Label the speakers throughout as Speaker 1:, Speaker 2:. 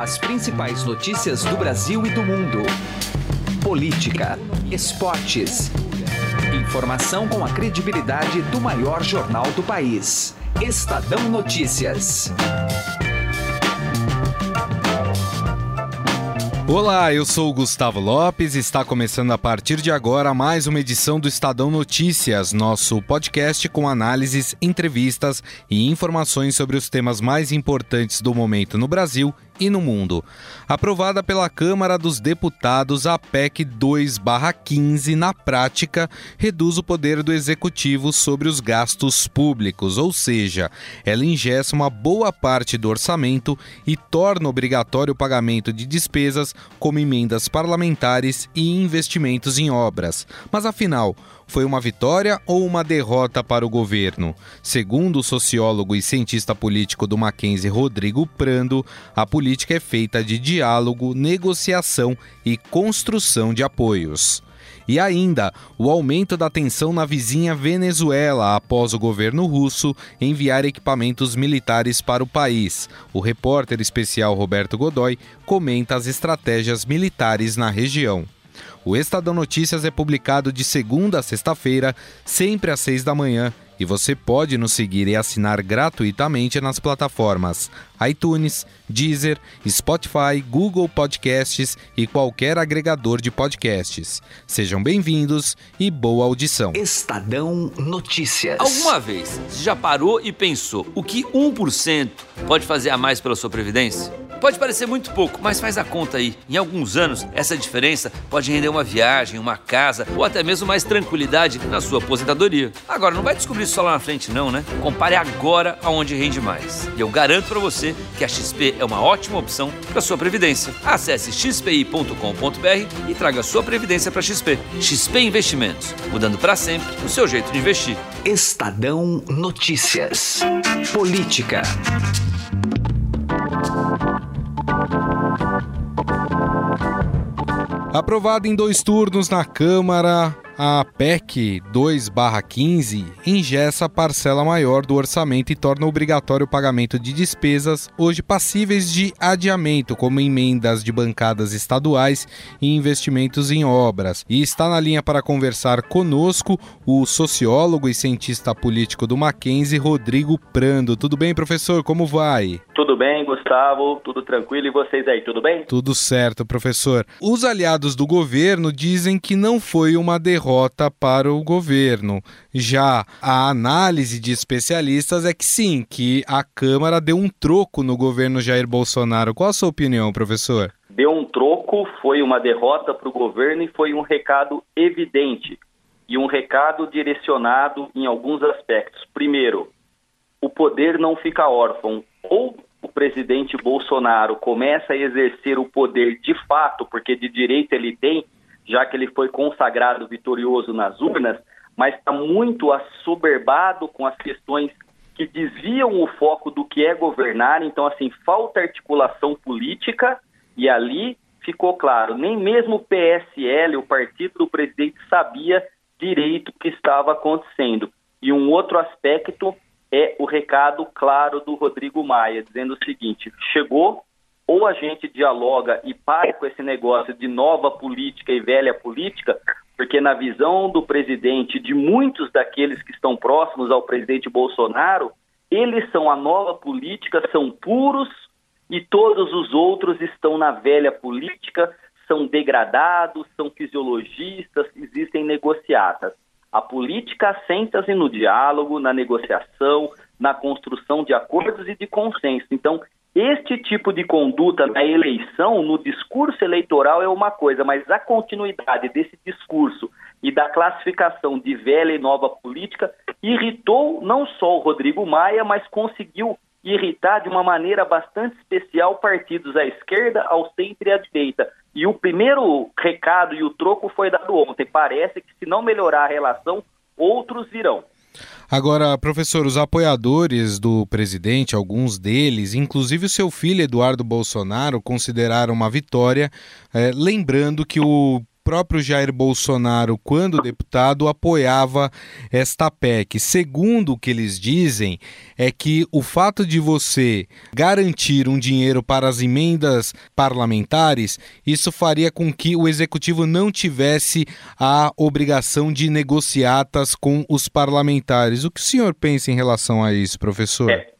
Speaker 1: As principais notícias do Brasil e do mundo. Política, esportes. Informação com a credibilidade do maior jornal do país. Estadão Notícias.
Speaker 2: Olá, eu sou o Gustavo Lopes e está começando a partir de agora mais uma edição do Estadão Notícias, nosso podcast com análises, entrevistas e informações sobre os temas mais importantes do momento no Brasil e no mundo. Aprovada pela Câmara dos Deputados, a PEC 2/15 na prática reduz o poder do executivo sobre os gastos públicos, ou seja, ela ingessa uma boa parte do orçamento e torna obrigatório o pagamento de despesas como emendas parlamentares e investimentos em obras. Mas afinal, foi uma vitória ou uma derrota para o governo? Segundo o sociólogo e cientista político do Mackenzie, Rodrigo Prando, a política é feita de diálogo, negociação e construção de apoios. E ainda, o aumento da tensão na vizinha Venezuela após o governo russo enviar equipamentos militares para o país. O repórter especial Roberto Godoy comenta as estratégias militares na região. O Estadão Notícias é publicado de segunda a sexta-feira, sempre às seis da manhã, e você pode nos seguir e assinar gratuitamente nas plataformas iTunes, Deezer, Spotify, Google Podcasts e qualquer agregador de podcasts. Sejam bem-vindos e boa audição.
Speaker 1: Estadão Notícias.
Speaker 3: Alguma vez você já parou e pensou o que 1% pode fazer a mais pela sua previdência? Pode parecer muito pouco, mas faz a conta aí. Em alguns anos, essa diferença pode render uma viagem, uma casa ou até mesmo mais tranquilidade na sua aposentadoria. Agora, não vai descobrir isso só lá na frente não, né? Compare agora aonde rende mais. E eu garanto para você que a XP é uma ótima opção para sua previdência. Acesse xpi.com.br e traga sua previdência para XP. XP Investimentos, mudando para sempre o seu jeito de investir.
Speaker 1: Estadão Notícias. Política.
Speaker 2: Aprovado em dois turnos na Câmara, a PEC 2/15 ingessa a parcela maior do orçamento e torna obrigatório o pagamento de despesas hoje passíveis de adiamento, como emendas de bancadas estaduais e investimentos em obras. E está na linha para conversar conosco o sociólogo e cientista político do Mackenzie, Rodrigo Prando. Tudo bem, professor? Como vai?
Speaker 4: Tudo bem, Gustavo? Tudo tranquilo? E vocês aí, tudo bem?
Speaker 2: Tudo certo, professor. Os aliados do governo dizem que não foi uma derrota para o governo. Já a análise de especialistas é que sim, que a Câmara deu um troco no governo Jair Bolsonaro. Qual a sua opinião, professor?
Speaker 4: Deu um troco, foi uma derrota para o governo e foi um recado evidente e um recado direcionado em alguns aspectos. Primeiro, o poder não fica órfão. Ou o presidente Bolsonaro começa a exercer o poder de fato, porque de direito ele tem, já que ele foi consagrado vitorioso nas urnas, mas está muito assoberbado com as questões que desviam o foco do que é governar. Então, assim, falta articulação política e ali ficou claro, nem mesmo o PSL, o partido do presidente, sabia direito o que estava acontecendo. E um outro aspecto é o recado claro do Rodrigo Maia, dizendo o seguinte: chegou ou a gente dialoga e para com esse negócio de nova política e velha política, porque na visão do presidente, de muitos daqueles que estão próximos ao presidente Bolsonaro, eles são a nova política, são puros e todos os outros estão na velha política, são degradados, são fisiologistas, existem negociatas. A política assenta-se no diálogo, na negociação, na construção de acordos e de consenso. Então, este tipo de conduta na eleição, no discurso eleitoral, é uma coisa, mas a continuidade desse discurso e da classificação de velha e nova política irritou não só o Rodrigo Maia, mas conseguiu irritar de uma maneira bastante especial partidos à esquerda, ao centro e à direita. E o primeiro recado e o troco foi dado ontem. Parece que se não melhorar a relação, outros virão.
Speaker 2: Agora, professor, os apoiadores do presidente, alguns deles, inclusive o seu filho Eduardo Bolsonaro, consideraram uma vitória, é, lembrando que o próprio Jair Bolsonaro, quando deputado, apoiava esta PEC. Segundo o que eles dizem, é que o fato de você garantir um dinheiro para as emendas parlamentares, isso faria com que o executivo não tivesse a obrigação de negociatas com os parlamentares. O que o senhor pensa em relação a isso, professor?
Speaker 4: É.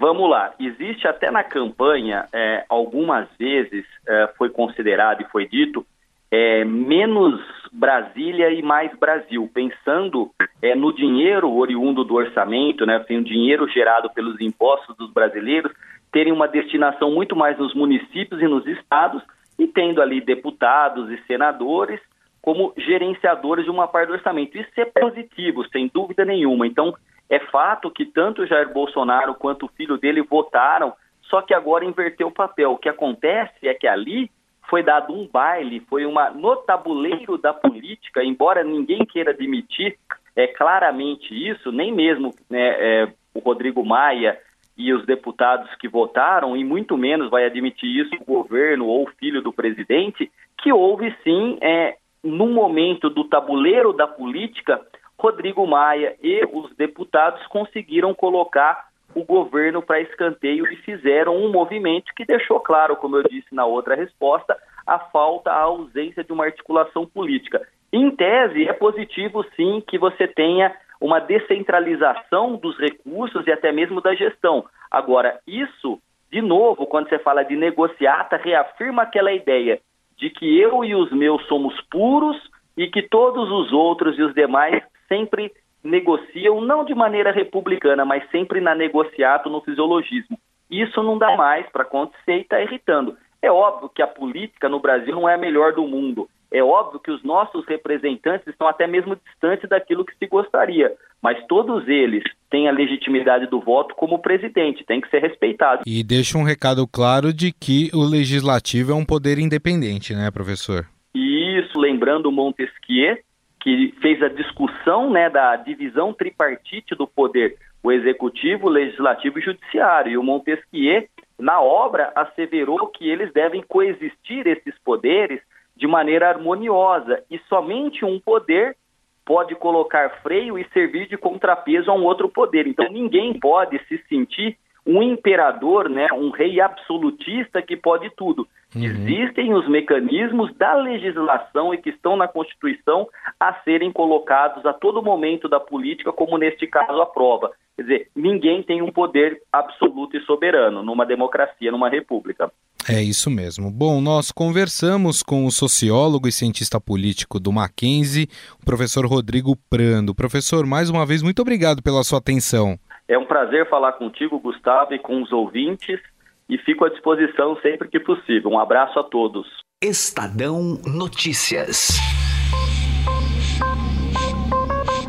Speaker 4: Vamos lá. Existe até na campanha, é, algumas vezes é, foi considerado e foi dito é, menos Brasília e mais Brasil, pensando é, no dinheiro oriundo do orçamento, né, assim, o dinheiro gerado pelos impostos dos brasileiros, terem uma destinação muito mais nos municípios e nos estados e tendo ali deputados e senadores como gerenciadores de uma parte do orçamento. Isso é positivo, sem dúvida nenhuma. Então, é fato que tanto Jair Bolsonaro quanto o filho dele votaram, só que agora inverteu o papel. O que acontece é que ali foi dado um baile, foi uma no tabuleiro da política, embora ninguém queira admitir é, claramente isso, nem mesmo né, é, o Rodrigo Maia e os deputados que votaram, e muito menos vai admitir isso o governo ou o filho do presidente, que houve sim, é, no momento do tabuleiro da política, Rodrigo Maia e os deputados conseguiram colocar o governo para escanteio e fizeram um movimento que deixou claro, como eu disse na outra resposta, a falta, a ausência de uma articulação política. Em tese, é positivo sim que você tenha uma descentralização dos recursos e até mesmo da gestão. Agora, isso, de novo, quando você fala de negociata, reafirma aquela ideia de que eu e os meus somos puros e que todos os outros e os demais sempre negociam, não de maneira republicana, mas sempre na negociato, no fisiologismo. Isso não dá mais para acontecer e está irritando. É óbvio que a política no Brasil não é a melhor do mundo. É óbvio que os nossos representantes estão até mesmo distantes daquilo que se gostaria, mas todos eles têm a legitimidade do voto como presidente, tem que ser respeitado.
Speaker 2: E deixa um recado claro de que o legislativo é um poder independente, né, professor?
Speaker 4: Isso, lembrando Montesquieu, que fez a discussão né, da divisão tripartite do poder, o executivo, o legislativo e o judiciário. E o Montesquieu, na obra, asseverou que eles devem coexistir, esses poderes, de maneira harmoniosa. E somente um poder pode colocar freio e servir de contrapeso a um outro poder. Então ninguém pode se sentir um imperador, né, um rei absolutista que pode tudo. Uhum. Existem os mecanismos da legislação e que estão na Constituição a serem colocados a todo momento da política, como neste caso a prova. Quer dizer, ninguém tem um poder absoluto e soberano numa democracia, numa república.
Speaker 2: É isso mesmo. Bom, nós conversamos com o sociólogo e cientista político do Mackenzie, o professor Rodrigo Prando. Professor, mais uma vez, muito obrigado pela sua atenção.
Speaker 4: É um prazer falar contigo, Gustavo, e com os ouvintes, e fico à disposição sempre que possível. Um abraço a todos.
Speaker 1: Estadão Notícias.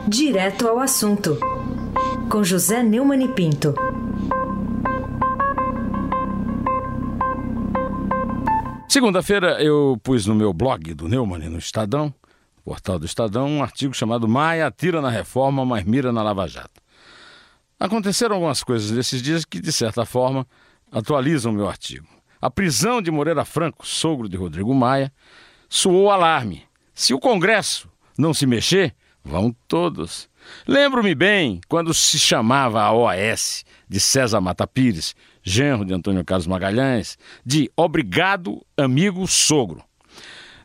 Speaker 5: Direto ao assunto, com José Neumann e Pinto.
Speaker 6: Segunda-feira eu pus no meu blog do Neumann, no Estadão, portal do Estadão, um artigo chamado Maia atira na reforma, mas mira na Lava Jato. Aconteceram algumas coisas nesses dias que, de certa forma, atualizam meu artigo. A prisão de Moreira Franco, sogro de Rodrigo Maia, soou alarme. Se o Congresso não se mexer, vão todos. Lembro-me bem quando se chamava a OAS de César Mata Pires, genro de Antônio Carlos Magalhães, de Obrigado, amigo sogro.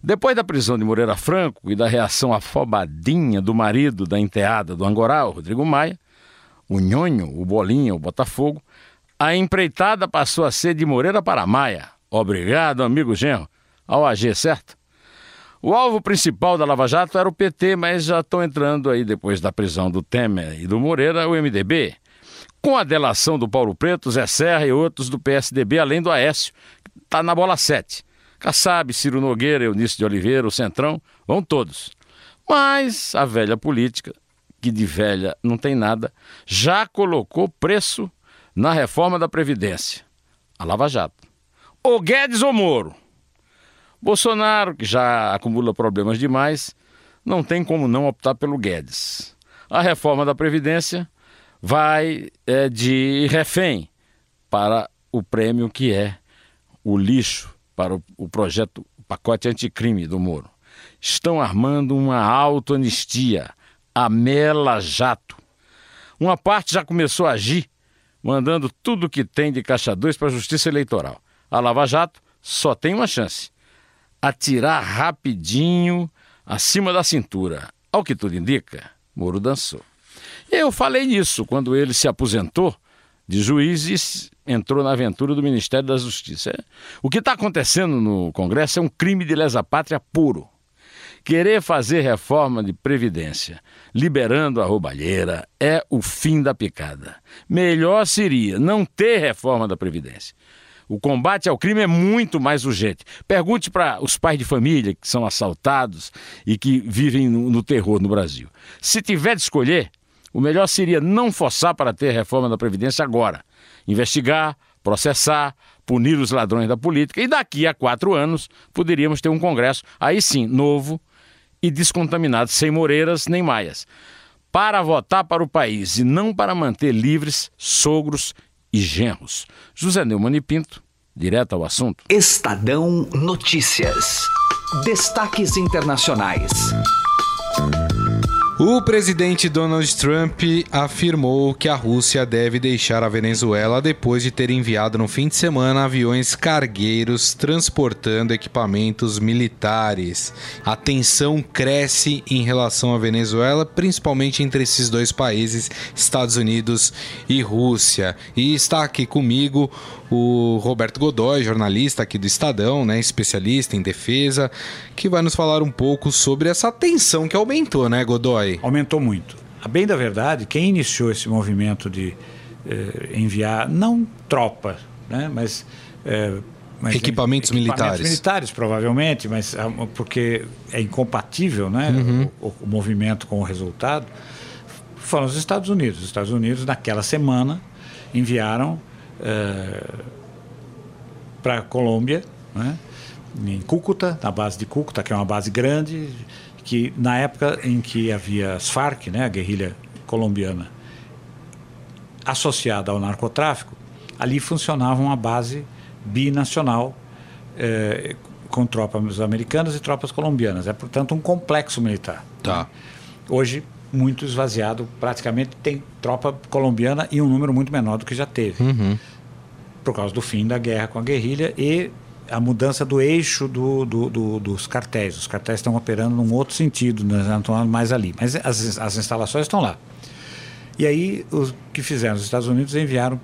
Speaker 6: Depois da prisão de Moreira Franco e da reação afobadinha do marido da enteada do Angoral, Rodrigo Maia, o Nhonho, o Bolinha, o Botafogo, a empreitada passou a ser de Moreira para Maia. Obrigado, amigo genro. Ao AG, certo? O alvo principal da Lava Jato era o PT, mas já estão entrando aí, depois da prisão do Temer e do Moreira, o MDB. Com a delação do Paulo Preto, Zé Serra e outros do PSDB, além do Aécio, que está na bola 7. Kassab, Ciro Nogueira, Eunício de Oliveira, o Centrão, vão todos. Mas a velha política que de velha não tem nada, já colocou preço na reforma da Previdência. A Lava Jato. O Guedes ou Moro? Bolsonaro, que já acumula problemas demais, não tem como não optar pelo Guedes. A reforma da Previdência vai é, de refém para o prêmio que é o lixo para o, o projeto o pacote anticrime do Moro. estão armando uma autoanistia, a Mela Jato. Uma parte já começou a agir, mandando tudo o que tem de caixa 2 para a Justiça Eleitoral. A Lava Jato só tem uma chance: atirar rapidinho acima da cintura. Ao que tudo indica, Moro dançou. Eu falei nisso quando ele se aposentou de juiz e entrou na aventura do Ministério da Justiça. O que está acontecendo no Congresso é um crime de lesa pátria puro. Querer fazer reforma de Previdência, liberando a roubalheira, é o fim da picada. Melhor seria não ter reforma da Previdência. O combate ao crime é muito mais urgente. Pergunte para os pais de família que são assaltados e que vivem no, terror no Brasil. Se tiver de escolher, o melhor seria não forçar para ter reforma da Previdência agora. Investigar, processar, punir os ladrões da política e daqui a quatro anos poderíamos ter um Congresso, aí sim, novo e descontaminado, sem Moreiras nem Maias. Para votar para o país e não para manter livres sogros e genros. José Neumann e Pinto, direto ao assunto.
Speaker 1: Estadão Notícias. Destaques internacionais.
Speaker 2: O presidente Donald Trump afirmou que a Rússia deve deixar a Venezuela depois de ter enviado no fim de semana aviões cargueiros transportando equipamentos militares. A tensão cresce em relação à Venezuela, principalmente entre esses dois países, Estados Unidos e Rússia. E está aqui comigo o Roberto Godoy, jornalista aqui do Estadão, né, especialista em defesa, que vai nos falar um pouco sobre essa tensão que aumentou, né, Godoy?
Speaker 7: Aumentou muito. A bem da verdade, quem iniciou esse movimento de eh, enviar, não tropas, né, mas,
Speaker 2: eh, mas equipamentos, equipamentos militares.
Speaker 7: militares, provavelmente, mas ah, porque é incompatível né, uhum. o, o movimento com o resultado, foram os Estados Unidos. Os Estados Unidos, naquela semana, enviaram é, para a Colômbia, né? em Cúcuta, na base de Cúcuta, que é uma base grande, que na época em que havia as Farc, né, a guerrilha colombiana, associada ao narcotráfico, ali funcionava uma base binacional é, com tropas americanas e tropas colombianas. É, portanto, um complexo militar.
Speaker 2: Tá.
Speaker 7: Hoje, muito esvaziado, praticamente tem tropa colombiana e um número muito menor do que já teve.
Speaker 2: Uhum.
Speaker 7: Por causa do fim da guerra com a guerrilha e a mudança do eixo do, do, do, dos cartéis. Os cartéis estão operando num outro sentido, não estão mais ali. Mas as, as instalações estão lá. E aí, o que fizeram? Os Estados Unidos enviaram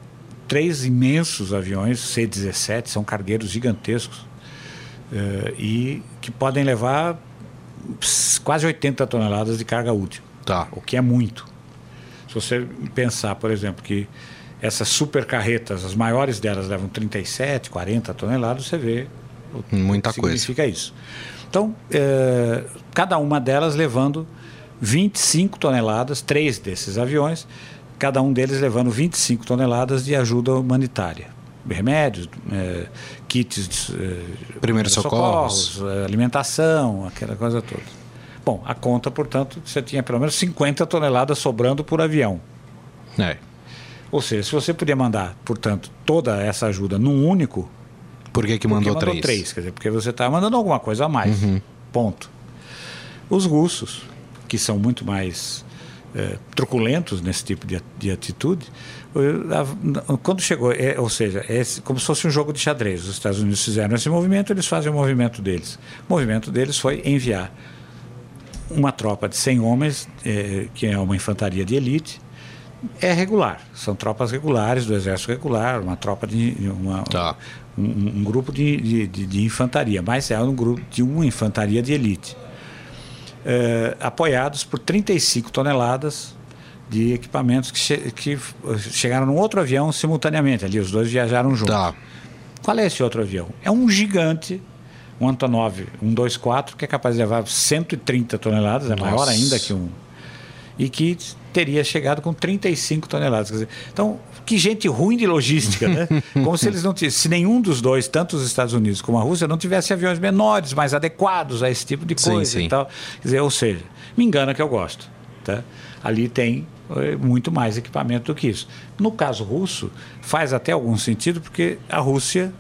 Speaker 7: três imensos aviões C-17, são cargueiros gigantescos, uh, e que podem levar quase 80 toneladas de carga útil.
Speaker 2: Tá.
Speaker 7: O que é muito. Se você pensar, por exemplo, que essas super carretas, as maiores delas levam 37, 40 toneladas, você vê
Speaker 2: muita
Speaker 7: que
Speaker 2: coisa.
Speaker 7: Significa isso. Então, é, cada uma delas levando 25 toneladas, três desses aviões, cada um deles levando 25 toneladas de ajuda humanitária. Remédios, é, kits de
Speaker 2: é, primeiros socorros, socorros,
Speaker 7: alimentação, aquela coisa toda. Bom, a conta, portanto, você tinha pelo menos 50 toneladas sobrando por avião.
Speaker 2: É.
Speaker 7: Ou seja, se você podia mandar, portanto, toda essa ajuda num único.
Speaker 2: Por que, que mandou,
Speaker 7: mandou
Speaker 2: três?
Speaker 7: três? Quer dizer, porque você está mandando alguma coisa a mais.
Speaker 2: Uhum.
Speaker 7: Ponto. Os russos, que são muito mais é, truculentos nesse tipo de, de atitude, quando chegou, é, ou seja, é como se fosse um jogo de xadrez. Os Estados Unidos fizeram esse movimento, eles fazem o movimento deles. O movimento deles foi enviar uma tropa de 100 homens, é, que é uma infantaria de elite, é regular. São tropas regulares do exército regular, uma tropa de uma,
Speaker 2: tá.
Speaker 7: um, um, grupo de, de, de, infantaria, mas é um grupo de uma infantaria de elite, é, apoiados por 35 toneladas de equipamentos que, che que chegaram num outro avião simultaneamente. Ali os dois viajaram juntos.
Speaker 2: Tá.
Speaker 7: Qual é esse outro avião? É um gigante um Antonov 124, que é capaz de levar 130 toneladas, é Nossa. maior ainda que um. E que teria chegado com 35 toneladas. Dizer, então, que gente ruim de logística, né? Como se eles não tivessem, se nenhum dos dois, tanto os Estados Unidos como a Rússia, não tivesse aviões menores, mais adequados a esse tipo de coisa
Speaker 2: sim, sim.
Speaker 7: e tal. Quer dizer, ou seja, me engana que eu gosto. Tá? Ali tem eh, muito mais equipamento do que isso. No caso russo, faz até algum sentido, porque a Rússia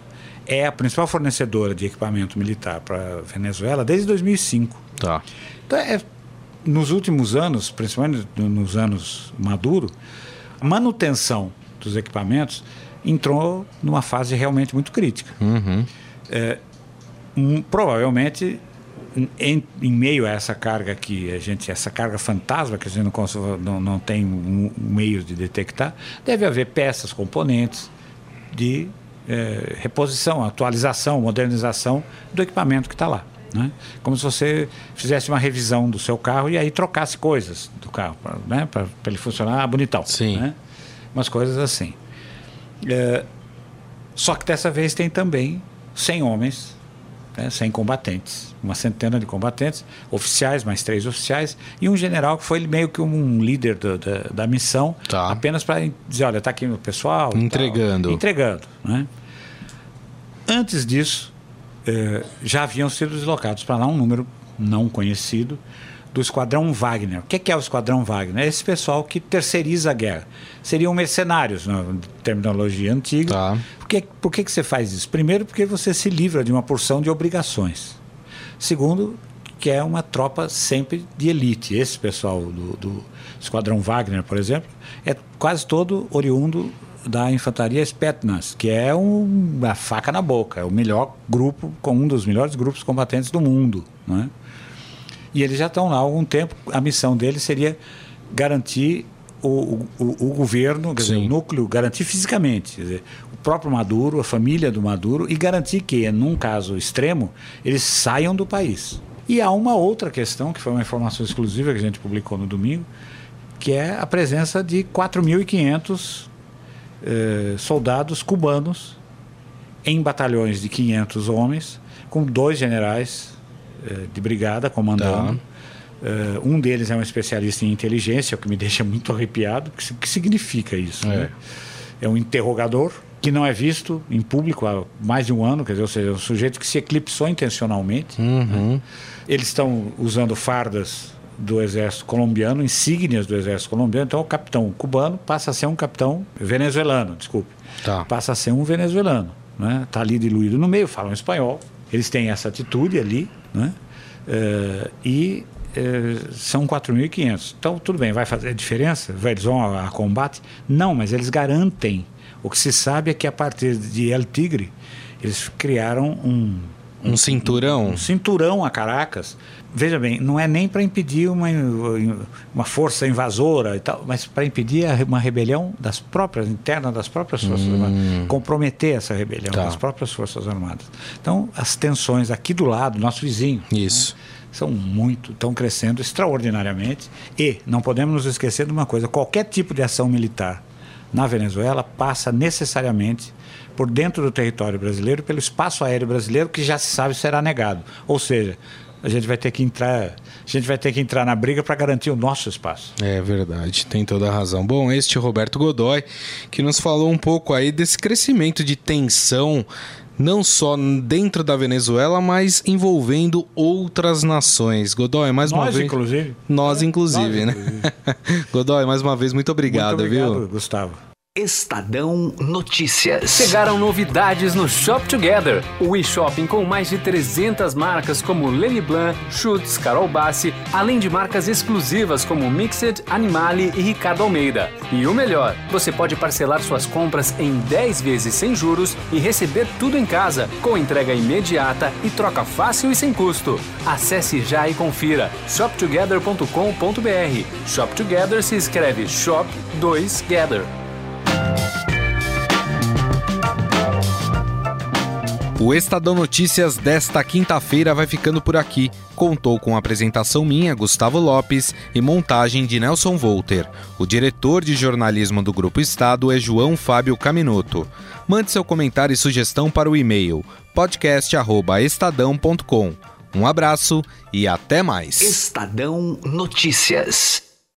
Speaker 7: é a principal fornecedora de equipamento militar para a Venezuela desde 2005.
Speaker 2: Tá.
Speaker 7: Então, é, nos últimos anos, principalmente nos anos Maduro, a manutenção dos equipamentos entrou numa fase realmente muito crítica.
Speaker 2: Uhum.
Speaker 7: É, um, provavelmente em, em, meio a essa carga que a gente, essa carga fantasma que a gente não, não, não tem um, um meio de detectar, deve haver peças, componentes de é, reposição, atualização, modernização do equipamento que está lá. Né? Como se você fizesse uma revisão do seu carro e aí trocasse coisas do carro, para né? ele funcionar bonitão.
Speaker 2: Sim.
Speaker 7: Né? Umas coisas assim. É, só que dessa vez tem também 100 homens, né? 100 combatentes, uma centena de combatentes, oficiais, mais três oficiais, e um general que foi meio que um líder do, da, da missão,
Speaker 2: tá.
Speaker 7: apenas para dizer: olha, está aqui o pessoal.
Speaker 2: Entregando.
Speaker 7: Tal, entregando. Né? Antes disso, eh, já haviam sido deslocados para lá um número não conhecido do Esquadrão Wagner. O que é o Esquadrão Wagner? É esse pessoal que terceiriza a guerra. Seriam mercenários, na terminologia antiga.
Speaker 2: Tá.
Speaker 7: Por, que, por que, que você faz isso? Primeiro, porque você se livra de uma porção de obrigações. Segundo, que é uma tropa sempre de elite. Esse pessoal do, do Esquadrão Wagner, por exemplo, é quase todo oriundo da infantaria Spetsnaz, que é um, uma faca na boca, é o melhor grupo, um dos melhores grupos combatentes do mundo, né? E eles já estão lá há algum tempo. A missão deles seria garantir o, o, o governo, dizer, o núcleo, garantir fisicamente, dizer, o próprio Maduro, a família do Maduro, e garantir que, num caso extremo, eles saiam do país. E há uma outra questão, que foi uma informação exclusiva que a gente publicou no domingo, que é a presença de 4.500 eh, soldados cubanos em batalhões de 500 homens, com dois generais eh, de brigada comandando. Tá. Uh, um deles é um especialista em inteligência, o que me deixa muito arrepiado. O que, que significa isso? É. Né? é um interrogador que não é visto em público há mais de um ano, quer dizer, ou seja, é um sujeito que se eclipsou intencionalmente.
Speaker 2: Uhum.
Speaker 7: Né? Eles estão usando fardas do exército colombiano, insígnias do exército colombiano. Então, o capitão cubano passa a ser um capitão venezuelano, desculpe.
Speaker 2: Tá.
Speaker 7: Passa a ser um venezuelano. Né? Tá ali diluído no meio, falam espanhol. Eles têm essa atitude ali, né? Uh, e uh, são 4.500. Então, tudo bem, vai fazer diferença? Vai, eles vão a, a combate? Não, mas eles garantem. O que se sabe é que a partir de El Tigre, eles criaram um,
Speaker 2: um, um cinturão?
Speaker 7: Um cinturão a Caracas, veja bem, não é nem para impedir uma, uma força invasora e tal, mas para impedir uma rebelião das próprias, interna das próprias Forças hum. Armadas. Comprometer essa rebelião tá. das próprias Forças Armadas. Então, as tensões aqui do lado, nosso vizinho.
Speaker 2: Isso.
Speaker 7: Né, são muito, estão crescendo extraordinariamente. E não podemos nos esquecer de uma coisa: qualquer tipo de ação militar na Venezuela passa necessariamente por dentro do território brasileiro, pelo espaço aéreo brasileiro, que já se sabe será negado. Ou seja, a gente vai ter que entrar, a gente vai ter que entrar na briga para garantir o nosso espaço.
Speaker 2: É verdade, tem toda a razão. Bom, este Roberto Godoy que nos falou um pouco aí desse crescimento de tensão não só dentro da Venezuela, mas envolvendo outras nações. Godoy, mais
Speaker 7: Nós,
Speaker 2: uma vez.
Speaker 7: Inclusive.
Speaker 2: Nós, inclusive. Nós, inclusive, né? Godoy, mais uma vez, muito obrigado,
Speaker 7: muito obrigado
Speaker 2: viu?
Speaker 7: Gustavo.
Speaker 1: Estadão Notícias.
Speaker 8: Chegaram novidades no Shop Together, o e-shopping com mais de 300 marcas como Lenny Blanc, Schutz, Carol Bassi, além de marcas exclusivas como Mixed, Animale e Ricardo Almeida. E o melhor, você pode parcelar suas compras em 10 vezes sem juros e receber tudo em casa, com entrega imediata e troca fácil e sem custo. Acesse já e confira shoptogether.com.br. Shop Together se escreve Shop 2 Gather.
Speaker 2: O Estadão Notícias desta quinta-feira vai ficando por aqui. Contou com apresentação minha, Gustavo Lopes, e montagem de Nelson Volter. O diretor de jornalismo do Grupo Estado é João Fábio Caminoto. Mande seu comentário e sugestão para o e-mail podcast@estadão.com. Um abraço e até mais.
Speaker 1: Estadão Notícias.